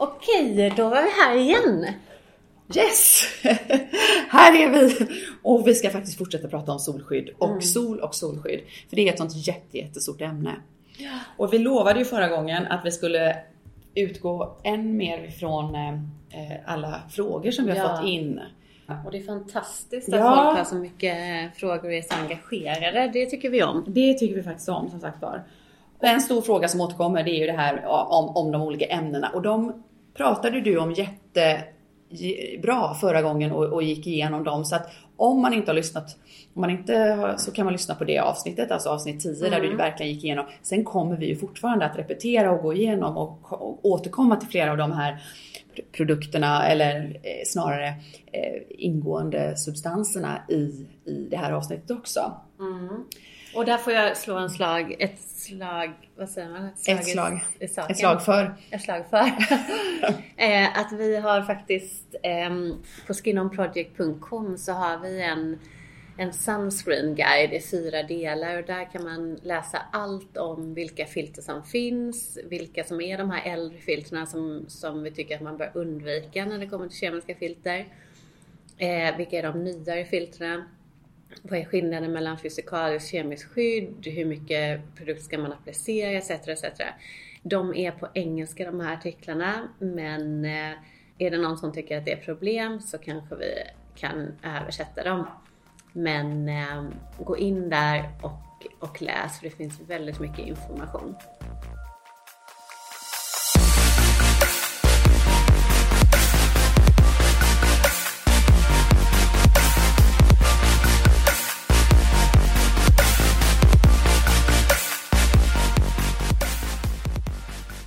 Okej, då var vi här igen. Yes! här är vi! Och vi ska faktiskt fortsätta prata om solskydd och Mm. sol och solskydd. För det är ett sånt jätte, jättestort ämne. Och vi lovade ju förra gången att vi skulle utgå än mer ifrån eh, alla frågor som vi har Ja. fått in. Och det är fantastiskt att Ja. folk har så mycket frågor och är så engagerade. Det tycker vi om. Det tycker vi faktiskt om som sagt var. En stor fråga som återkommer det är ju det här ja, om, om de olika ämnena och de pratade du om jättebra förra gången och, och gick igenom dem så att om man inte har lyssnat om man inte har, så kan man lyssna på det avsnittet, alltså avsnitt 10 där du verkligen gick igenom. Sen kommer vi ju fortfarande att repetera och gå igenom och, och återkomma till flera av de här produkterna eller eh, snarare eh, ingående substanserna i, i det här avsnittet också. Och där får jag slå en slag, ett slag, vad säger man? Ett slag. i saken. Ett slag för Ett slag för. eh, att vi har faktiskt ehm, på skinonproject.com så har vi en, en sunscreen guide i fyra delar och där kan man läsa allt om vilka filter som finns, vilka som är de här äldre filterna som, som vi tycker att man bör undvika när det kommer till kemiska filter. Eh, vilka är de nyare filtrerna? Vad är skillnaden mellan fysikaliskt och kemiskt skydd? Hur mycket produkt ska man applicera etc. etc. De är på engelska de här artiklarna men eh, är det någon som tycker att det är problem så kanske vi kan översätta dem. Men eh, gå in där och, och läs för det finns väldigt mycket information.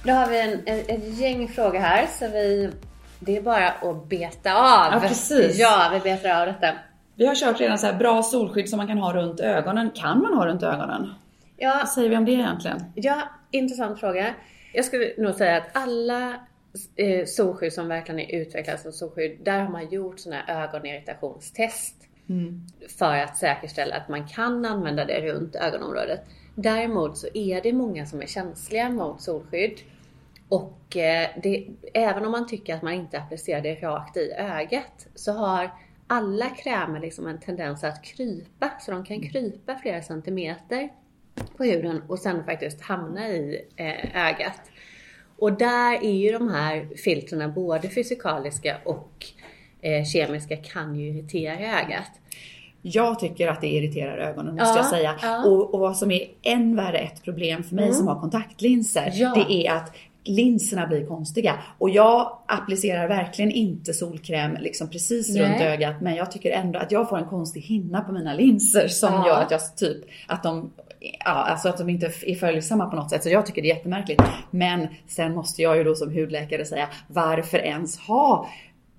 Då har vi en, ett, ett gäng frågor här så vi, det är bara att beta av. Ja, precis. Ja, vi betar av detta. Vi har kört redan så här bra solskydd som man kan ha runt ögonen. Kan man ha runt ögonen? Ja, Vad säger vi om det egentligen? Ja, intressant fråga. Jag skulle nog säga att alla eh, solskydd som verkligen är utvecklade som solskydd, där har man gjort sådana här ögonirritationstest. För att säkerställa att man kan använda det runt ögonområdet. Däremot så är det många som är känsliga mot solskydd. Och eh, det, även om man tycker att man inte applicerar det rakt i ögat så har alla krämer liksom en tendens att krypa. Så de kan krypa flera centimeter på huden och sen faktiskt hamna i eh, ögat. Och där är ju de här filtrerna, både fysikaliska och eh, kemiska, kan ju irritera ögat. Jag tycker att det irriterar ögonen måste Ja, jag säga. ja. Mm. Och, och vad som är än värre ett problem för mig som har kontaktlinser, Ja. det är att linserna blir konstiga. Och jag applicerar verkligen inte solkräm liksom precis Nej. runt ögat men jag tycker ändå att jag får en konstig hinna på mina linser som Ja. gör att jag typ, att de Ja, alltså att de inte är följsamma på något sätt. Så jag tycker det är jättemärkligt. Men sen måste jag ju då som hudläkare säga, varför ens ha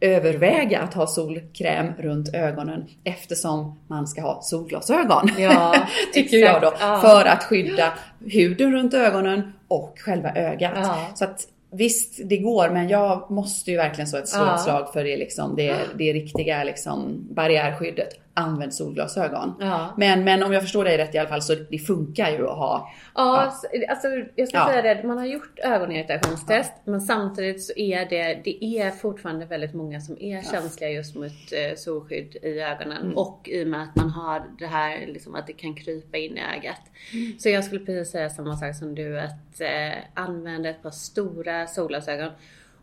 överväga att ha solkräm runt ögonen eftersom man ska ha solglasögon. Ja, tycker jag då. exakt. Ja. För att skydda huden runt ögonen och själva ögat. Ja. Så att visst, det går, men jag måste ju verkligen slå ett slag för det, liksom, det, det riktiga liksom, barriärskyddet. Använd solglasögon. Ja. Men, men om jag förstår dig rätt i alla fall så det funkar ju att ha. Ja, så- alltså jag ska Ja. säga det, man har gjort ögonirritationstest men samtidigt så är det, det är fortfarande väldigt många som är känsliga just mot eh, solskydd i ögonen Mm. och i och med att man har det här liksom att det kan krypa in i ögat. Mm. Så jag skulle precis säga samma sak som du att eh, använda ett par stora solglasögon.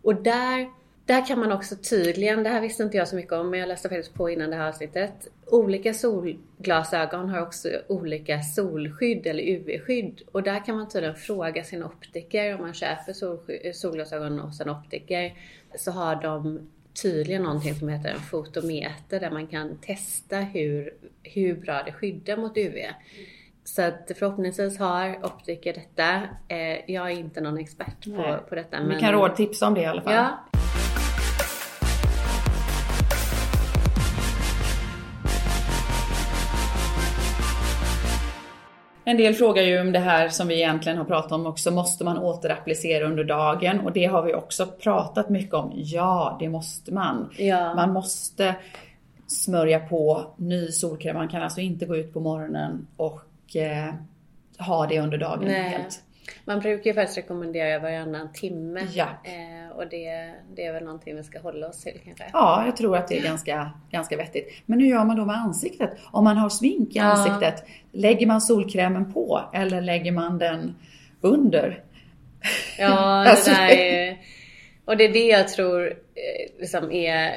Och där där kan man också tydligen, det här visste inte jag så mycket om men jag läste faktiskt på innan det här avsnittet. Olika solglasögon har också olika solskydd eller UV-skydd. Och där kan man tydligen fråga sin optiker om man köper solsky- solglasögon hos en optiker. Så har de tydligen någonting som heter en fotometer där man kan testa hur, hur bra det skyddar mot UV. Så att förhoppningsvis har optiker detta. Eh, jag är inte någon expert Nej. på, på detta. Vi kan råd tipsa om det i alla fall. Ja, En del frågar ju om det här som vi egentligen har pratat om också. Måste man återapplicera under dagen? Och det har vi också pratat mycket om. Ja, det måste man. Ja. Man måste smörja på ny solkräm. Man kan alltså inte gå ut på morgonen och eh, ha det under dagen Nej. helt. Man brukar ju faktiskt rekommendera varannan timme. Ja. Eh, och det, det är väl någonting vi ska hålla oss till kanske. Ja, jag tror att det är ganska, ganska vettigt. Men hur gör man då med ansiktet? Om man har smink i Ja. ansiktet, lägger man solkrämen på eller lägger man den under? Ja, det Alltså, där är, och det är det jag tror eh, liksom är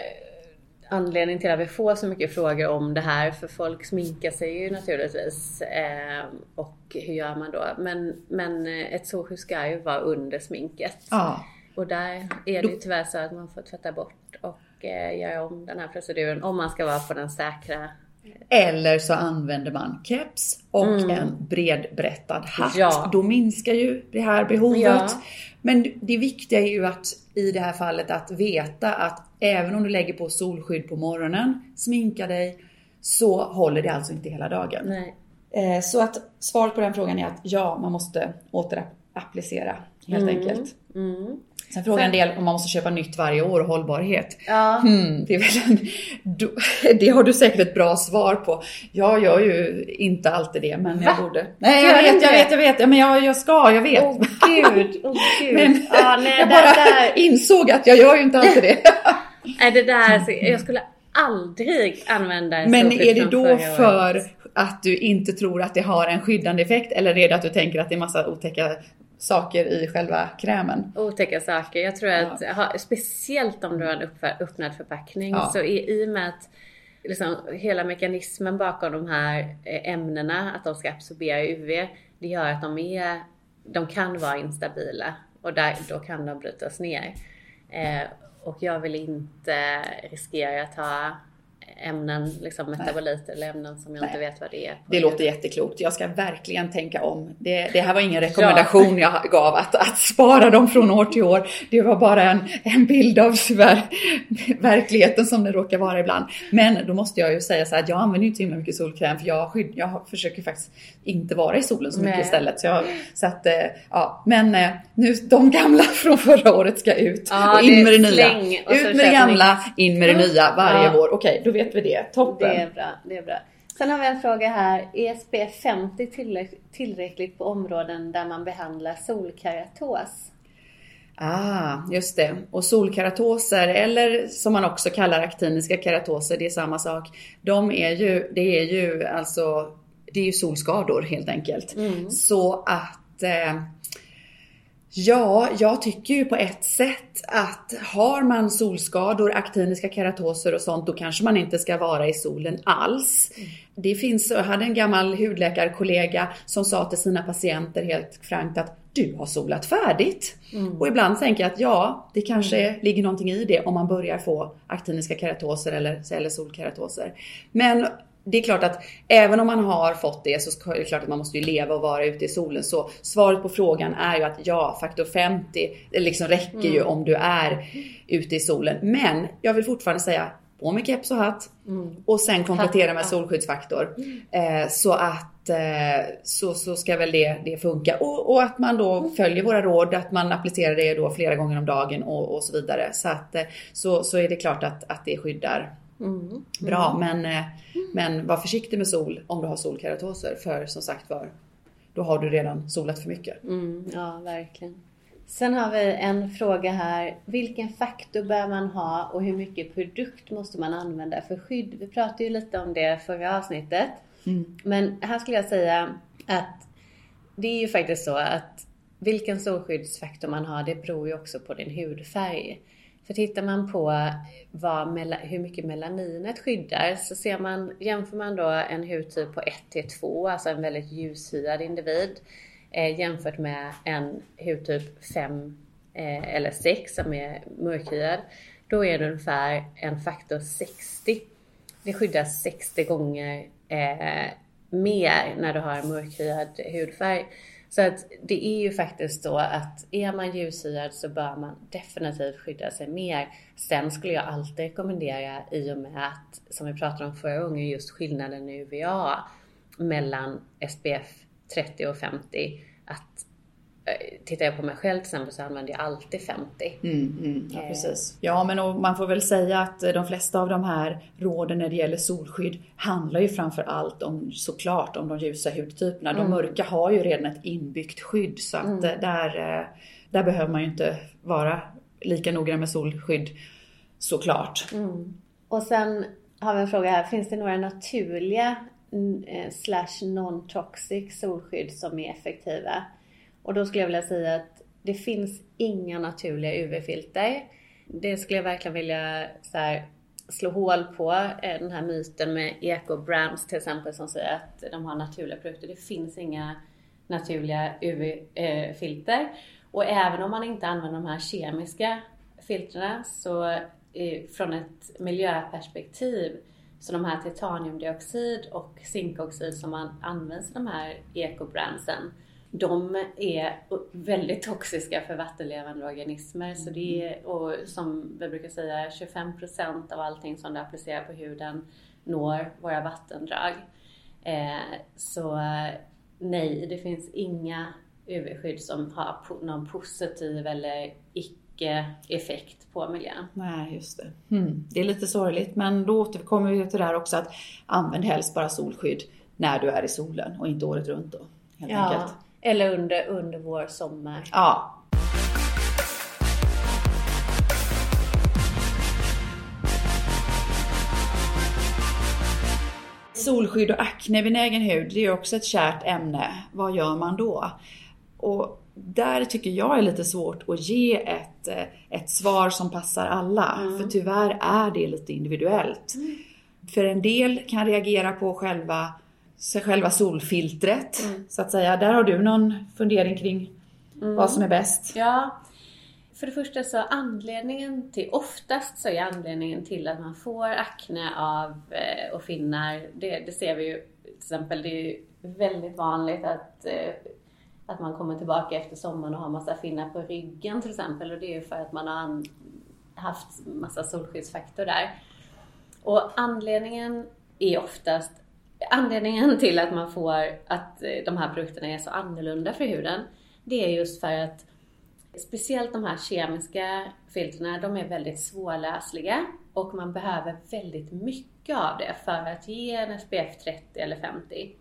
anledningen till att vi får så mycket frågor om det här. För folk sminkar sig ju naturligtvis. Eh, och hur gör man då? Men, men eh, ett solskydd ska ju vara under sminket. Ja. Och där är det ju tyvärr så att man får tvätta bort och eh, göra om den här proceduren om man ska vara på den säkra. Eller så använder man keps och en bredbrättad hatt. Mm. Ja. Då minskar ju det här behovet. Ja. Men det viktiga är ju att i det här fallet att veta att även om du lägger på solskydd på morgonen, sminkar dig, så håller det alltså inte hela dagen. Nej. Eh, Så att svaret på den frågan är att ja, man måste återapplicera helt enkelt. Mm. Sen frågar en del om man måste köpa nytt varje år och hållbarhet. Ja. Hmm, det, en, du- det har du säkert ett bra svar på. Jag gör ju inte alltid det, men jag Va? borde. Nej, jag du vet, jag vet, jag vet. Ja, men jag, jag ska, jag vet. Åh gud, åh gud. Men ja, nej, jag bara där, insåg att jag gör ju inte alltid det. nej, det där, så- jag skulle aldrig använda en Men är det då för att du inte tror att det har en skyddande effekt eller är det att du tänker att det är massa otäcka saker i själva krämen? Otäcka saker. Jag tror att, ha, speciellt om du har en öppnad förpackning, Ja. så i, i och med att liksom, hela mekanismen bakom de här eh, ämnena, att de ska absorbera UV, det gör att de, är, de kan vara instabila och där, då kan de brytas ner. Eh, och jag vill inte riskera att ha ämnen, liksom metaboliter eller ämnen som jag inte vet vad det är. Det djur. låter jätteklokt. Jag ska verkligen tänka om. Det, det här var ingen rekommendation jag gav att, att spara dem från år till år. Det var bara en, en bild av tyvärr verkligheten som det råkar vara ibland. Men då måste jag ju säga så här att jag använder ju inte himla mycket solkräm för jag, skydd, jag försöker faktiskt inte vara i solen så mycket Nej. istället. Så, jag, så att, eh, ja. Men eh, nu, de gamla från förra året ska ut Ja, och in med det nya. Ut med det gamla, in med det nya varje Ja. vår. Okej, då vet vi det. Toppen. Det är bra, det är bra. Sen har vi en fråga här. Är SPF 50 tillräck- tillräckligt på områden där man behandlar solkeratos? Ah, just det. Och solkeratoser, eller som man också kallar aktiniska keratoser, det är samma sak. De är ju, det är ju alltså, det är ju solskador helt enkelt. Så att eh, Ja, jag tycker ju på ett sätt att har man solskador, aktiniska keratoser och sånt, då kanske man inte ska vara i solen alls. Det finns, jag hade en gammal hudläkarkollega som sa till sina patienter helt frankt att du har solat färdigt. Och ibland tänker jag att ja, det kanske ligger någonting i det om man börjar få aktiniska keratoser eller, eller solkeratoser. Men det är klart att även om man har fått det så är det klart att man måste ju leva och vara ute i solen. Så svaret på frågan är ju att ja, faktor 50 det liksom räcker ju om du är ute i solen. Men jag vill fortfarande säga på med keps och hatt och sen komplettera med solskyddsfaktor. Eh, så att eh, så, så ska väl det, det funka. Och, och att man då följer våra råd, att man applicerar det då flera gånger om dagen och, och så vidare. Så, att, eh, så, så är det klart att, att det skyddar Mm. bra. Men, eh, men var försiktig med sol om du har solkeratoser. För som sagt var, då har du redan solat för mycket. Mm, ja, verkligen. Sen har vi en fråga här. Vilken faktor bör man ha och hur mycket produkt måste man använda för skydd? Vi pratade ju lite om det förra avsnittet. Men här skulle jag säga att det är ju faktiskt så att vilken solskyddsfaktor man har, det beror ju också på din hudfärg. För tittar man på eh, vad, hur mycket melaninet skyddar så ser man, jämför man då en hudtyp på 1 till 2, alltså en väldigt ljushyad individ, eh, jämfört med en hudtyp 5 eh, eller 6 som är mörkhyad, då är det ungefär en faktor 60. Det skyddar 60 gånger eh, mer när du har en mörkhyad hudfärg. Så att det är ju faktiskt så att är man ljushyad så bör man definitivt skydda sig mer. Sen skulle jag alltid rekommendera i och med att, som vi pratade om förra gången, just skillnaden i UVA mellan SPF 30 och 50. Att tittar jag på mig själv till exempel så använder jag alltid 50. Mm, mm, ja, Eh. precis. Ja, men och man får väl säga att eh, de flesta av de här råden när det gäller solskydd handlar ju framför allt om såklart om de ljusa hudtyperna. De mörka har ju redan ett inbyggt skydd så att eh, där, eh, där behöver man ju inte vara lika noggrann med solskydd såklart. Mm. Och sen har vi en fråga här. Finns det några naturliga eh, slash non-toxic solskydd som är effektiva? Och då skulle jag vilja säga att det finns inga naturliga UV-filter. Det skulle jag verkligen vilja så här, slå hål på eh, den här myten med eco-brands till exempel som säger att de har naturliga produkter. Det finns inga naturliga UV-filter. Eh, och även om man inte använder de här kemiska filtrerna så eh, från ett miljöperspektiv så de här titaniumdioxid och zinkoxid som man används i de här ekobrandsen de är väldigt toxiska för vattenlevande organismer. Så det är, och som vi brukar säga, 25% av allting som du applicerar på huden når våra vattendrag. Eh, så nej, det finns inga UV-skydd som har någon positiv eller icke-effekt på miljön. Nej, just det. Mm. Det är lite sorgligt, men då återkommer vi till det här också att använd helst bara solskydd när du är i solen och inte året runt då. Helt ja. enkelt. Eller under, under vår sommar. Ja. Solskydd och akne vid egen hud, det är också ett kärt ämne. Vad gör man då? Och där tycker jag är lite svårt att ge ett, ett svar som passar alla. Mm. För tyvärr är det lite individuellt. Mm. För en del kan reagera på själva själva solfiltret, mm. så att säga. Där har du någon fundering kring mm. vad som är bäst? Ja, för det första så anledningen till, oftast så är anledningen till att man får akne av eh, och finnar, det, det, ser vi ju till exempel, det är ju väldigt vanligt att eh, att man kommer tillbaka efter sommaren och har massa finnar på ryggen till exempel och det är ju för att man har haft massa solskyddsfaktor där. Och anledningen är oftast Anledningen till att man får att eh, de här produkterna är så annorlunda för huden, det är just för att speciellt de här kemiska filtrerna, de är väldigt svårläsliga och man behöver väldigt mycket av det för att ge en SPF 30 eller 50.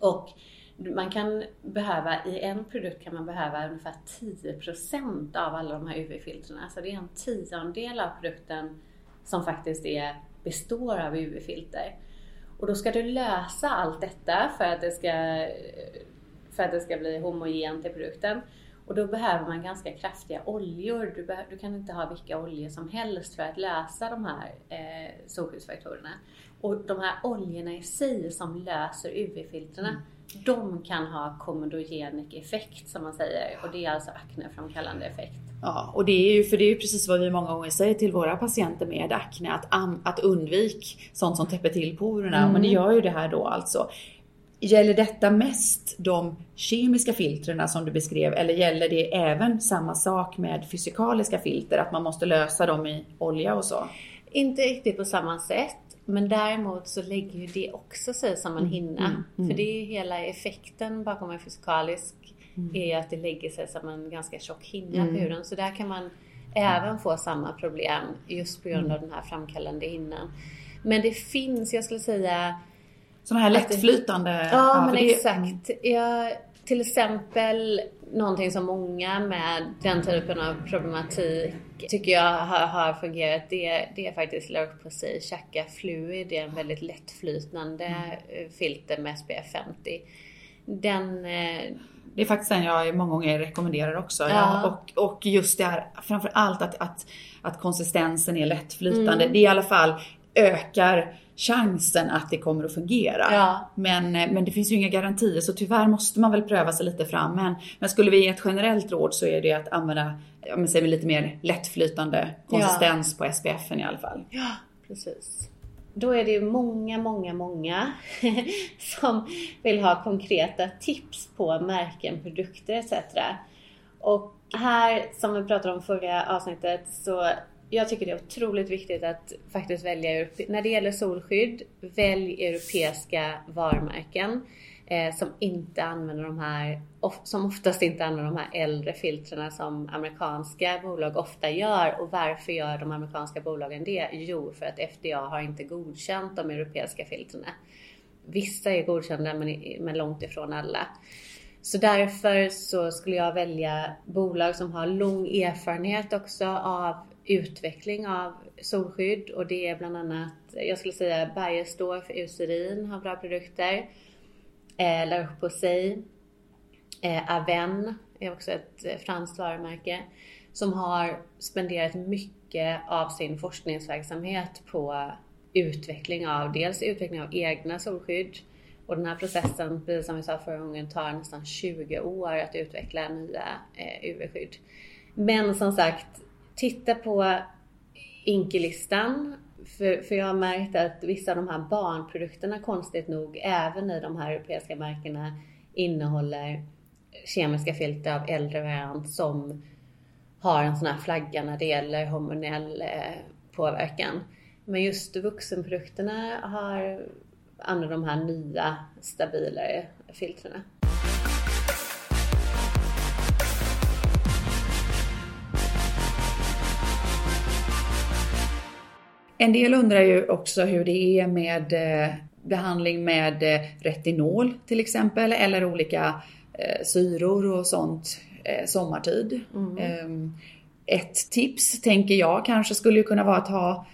Och man kan behöva, i en produkt kan man behöva ungefär 10% av alla de här UV-filtrerna. Så det är en tiondel av produkten som faktiskt är, består av UV-filter. Och då ska du lösa allt detta för att det ska, för att det ska bli homogent i produkten. Och då behöver man ganska kraftiga oljor. Du, du kan inte ha vilka oljor som helst för att lösa de här eh, solskyddsfaktorerna. Och de här oljorna i sig som löser UV-filtrerna, mm. de kan ha komedogenic effekt som man säger. Och det är alltså akneframkallande effekt. Ja, och det är ju, för det är ju precis vad vi många gånger säger till våra patienter med akne, att, att undvik sånt som täpper till porerna. Mm. Men det gör ju det här då alltså. Gäller detta mest de kemiska filtrerna som du beskrev eller gäller det även samma sak med fysikaliska filter, att man måste lösa dem i olja och så? Inte riktigt på samma sätt. Men däremot så lägger ju det också sig som en mm, hinna. Mm, mm. För det är ju hela effekten bakom en fysikalisk mm. är att det lägger sig som en ganska tjock hinna mm. på huden. Så där kan man även få samma problem just på grund av den här framkallande hinnan. Men det finns, jag skulle säga... Sådana här lättflytande... Det, ja, men det, exakt. Jag, till exempel någonting som många med den typen av problematik tycker jag har, har fungerat. Det, det är faktiskt Roche-Posay Chaka Fluid. Det är en väldigt lättflytande mm. filter med SPF 50. Den, eh, det är faktiskt den jag många gånger rekommenderar också. Ja. Och, och just det här, framför allt att, att, att konsistensen är lättflytande. Mm. Det i alla fall ökar chansen att det kommer att fungera. Ja. Men, men det finns ju inga garantier så tyvärr måste man väl pröva sig lite fram. Men, men skulle vi ge ett generellt råd så är det att använda ja, säger vi lite mer lättflytande konsistens ja. på SPFen i alla fall. Ja, precis då är det ju många, många, många som vill ha konkreta tips på märken, produkter etc. Och här, som vi pratade om förra avsnittet, så jag tycker det är otroligt viktigt att faktiskt välja, när det gäller solskydd, välj europeiska varumärken eh, som inte använder de här, som oftast inte använder de här äldre filtrerna som amerikanska bolag ofta gör. Och varför gör de amerikanska bolagen det? Jo, för att FDA har inte godkänt de europeiska filtrerna. Vissa är godkända men, men långt ifrån alla. Så därför så skulle jag välja bolag som har lång erfarenhet också av utveckling av solskydd och det är bland annat, jag skulle säga Bayersdorf, Eucerin har bra produkter. Eh, La Roche-Posay, eh, Aven är också ett eh, franskt varumärke som har spenderat mycket av sin forskningsverksamhet på utveckling av, dels utveckling av egna solskydd och den här processen, precis som vi sa förra gången, tar nästan 20 år att utveckla nya eh, UV-skydd. Men som sagt, titta på Inkelistan. För, för jag har märkt att vissa av de här barnprodukterna konstigt nog, även i de här europeiska märkena, innehåller kemiska filter av äldre variant som har en sån här flagga när det gäller hormonell eh, påverkan. Men just vuxenprodukterna har använder de här nya stabilare filtrerna. En del undrar ju också hur det är med eh, behandling med eh, retinol till exempel eller olika eh, syror och sånt sommartid. Mm. Ehm, ett tips tänker jag kanske skulle kunna vara att ha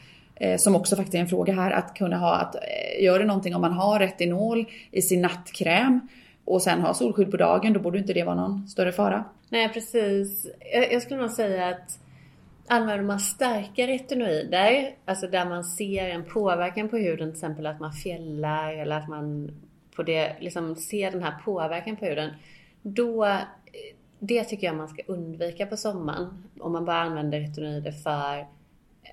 som också faktiskt är en fråga här, att kunna ha, att gör det någonting om man har retinol i sin nattkräm och sen har solskydd på dagen, då borde inte det vara någon större fara. Nej precis. Jag, skulle nog säga att Använder man starka retinoider, alltså där man ser en påverkan på huden, till exempel att man fjällar eller att man på det, liksom ser den här påverkan på huden, då det tycker jag man ska undvika på sommaren. Om man bara använder retinoider för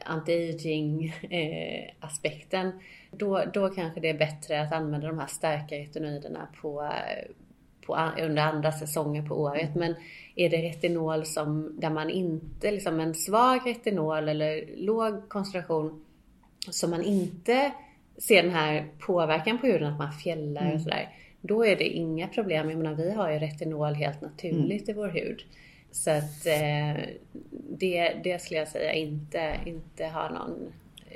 anti-aging eh, aspekten. Då, då kanske det är bättre att använda de här starka retinoiderna på, på, under andra säsonger på året. Men är det retinol som, där man inte, liksom en svag retinol eller låg koncentration som man inte ser den här påverkan på huden, att man fjällar mm. och sådär. Då är det inga problem. Jag menar, vi har ju retinol helt naturligt mm. i vår hud. Så att eh, det, det skulle jag säga inte, inte har någon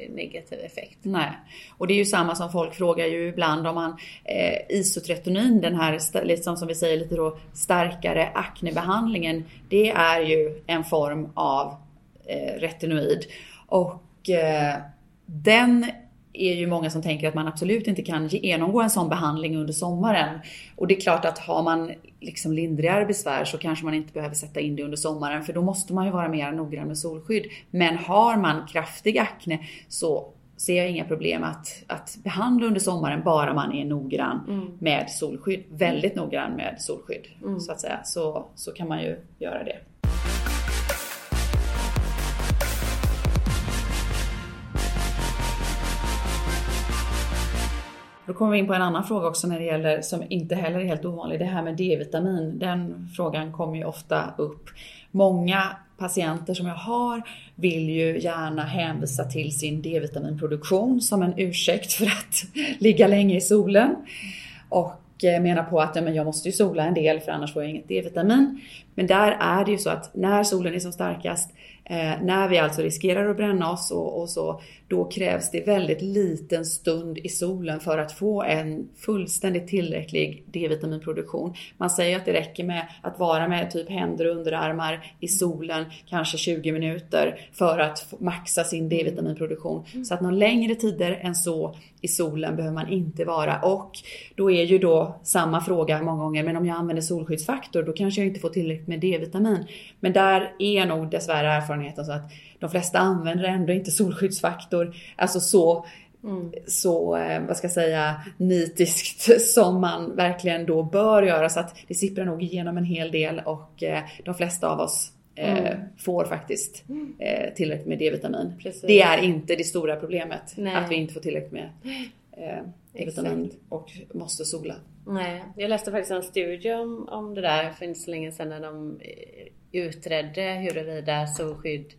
negativ effekt. Nej, och det är ju samma som folk frågar ju ibland om man eh, isotretinoin, den här liksom som vi säger lite då starkare aknebehandlingen, det är ju en form av eh, retinoid och eh, den är ju många som tänker att man absolut inte kan genomgå en sån behandling under sommaren. Och det är klart att har man liksom lindrigare besvär så kanske man inte behöver sätta in det under sommaren för då måste man ju vara mer noggrann med solskydd. Men har man kraftig akne så ser jag inga problem att, att behandla under sommaren bara man är noggrann mm. med solskydd. Väldigt noggrann med solskydd mm. så att säga. Så, så kan man ju göra det. Då kommer vi in på en annan fråga också när det gäller, som inte heller är helt ovanlig, det här med D-vitamin. Den frågan kommer ju ofta upp. Många patienter som jag har vill ju gärna hänvisa till sin D-vitaminproduktion som en ursäkt för att ligga länge i solen. Och eh, menar på att ja, men jag måste ju sola en del för annars får jag inget D-vitamin. Men där är det ju så att när solen är som starkast Eh, när vi alltså riskerar att bränna oss och, och, så, då krävs det väldigt liten stund i solen för att få en fullständigt tillräcklig D-vitaminproduktion. Man säger att det räcker med att vara med typ händer och underarmar i solen kanske 20 minuter för att maxa sin D-vitaminproduktion. Mm. Så att någon längre tider än så i solen behöver man inte vara. Och då är ju då samma fråga många gånger, men om jag använder solskyddsfaktor då kanske jag inte får tillräckligt med D-vitamin. Men där är nog dessvärre erfarenheten så att de flesta använder ändå inte solskyddsfaktor, alltså så Mm. så, eh, vad ska jag säga, nitiskt som man verkligen då bör göra. Så att det sipprar nog igenom en hel del och eh, de flesta av oss eh, mm. får faktiskt mm. tillräckligt med D-vitamin. Det är inte det stora problemet, Nej. att vi inte får tillräckligt med D-vitamin och måste sola. Nej, jag läste faktiskt en studie om, om det där för inte så länge sedan när de utredde huruvida solskydd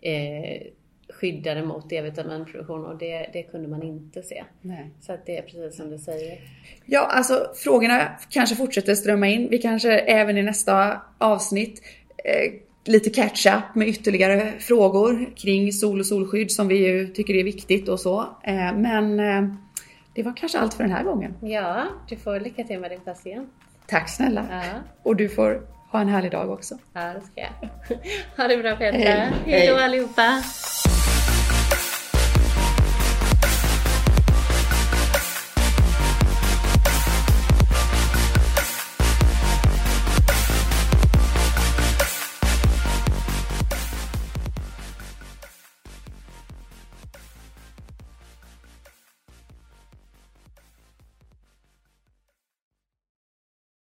eh, skyddade mot D-vitaminproduktion och det, det kunde man inte se. Nej. Så att det är precis som du säger. Ja, alltså frågorna kanske fortsätter strömma in. Vi kanske även i nästa avsnitt eh, lite catch-up med ytterligare frågor kring sol och solskydd som vi ju tycker är viktigt och så. Eh, men eh, det var kanske allt för den här gången. Ja, du får lycka till med din patient. Tack snälla. Ja. Och du får ha en härlig dag också. Ja, det ska jag. Ha det bra Petra. Hej. Hej då allihopa.